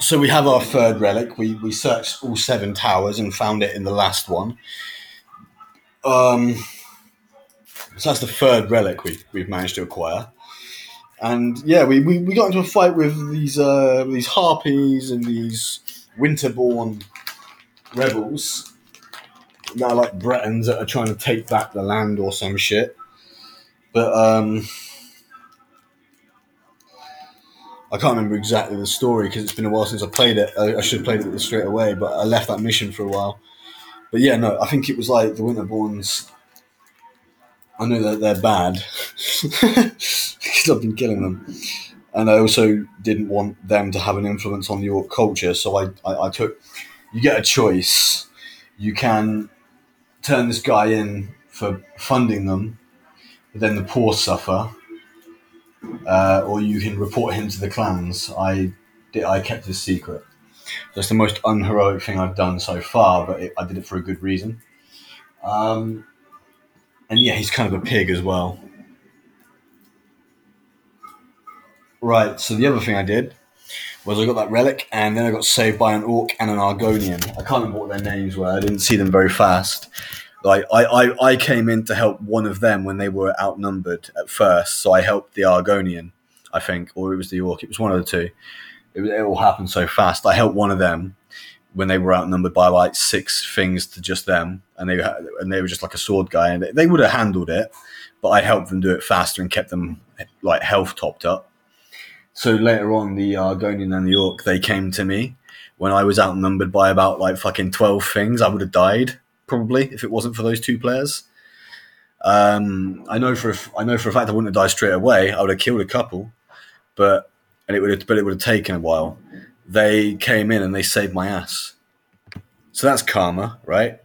so we have our third relic. We we searched all seven towers and found it in the last one. Um, so that's the third relic we've we've managed to acquire. And yeah, we, we, we got into a fight with these uh, these harpies and these winterborn rebels are like Bretons that are trying to take back the land or some shit. But um, I can't remember exactly the story because it's been a while since I played it. I, I should have played it straight away, but I left that mission for a while. But yeah, no, I think it was like the Winterborns. I know that they're bad because I've been killing them, and I also didn't want them to have an influence on orc culture. So I, I, I took. You get a choice. You can turn this guy in for funding them, but then the poor suffer, uh, or you can report him to the clans. I did, I kept it secret. That's the most unheroic thing I've done so far, but it, I did it for a good reason. Um, and yeah, he's kind of a pig as well. Right, so the other thing I did was I got that relic, and then I got saved by an orc and an Argonian. I can't remember what their names were. I didn't see them very fast. Like I, I, I came in to help one of them when they were outnumbered at first, so I helped the Argonian, I think, or it was the orc. It was one of the two. It, it all happened so fast. I helped one of them when they were outnumbered by like six things to just them, and they and they were just like a sword guy, and they would have handled it, but I helped them do it faster and kept them like health topped up. So later on, the Argonian and the Orc they came to me when I was outnumbered by about like fucking twelve things. I would have died probably if it wasn't for those two players. Um, I know for a, I know for a fact I wouldn't have died straight away. I would have killed a couple, but and it would have, but it would have taken a while. They came in and they saved my ass. So that's karma, right?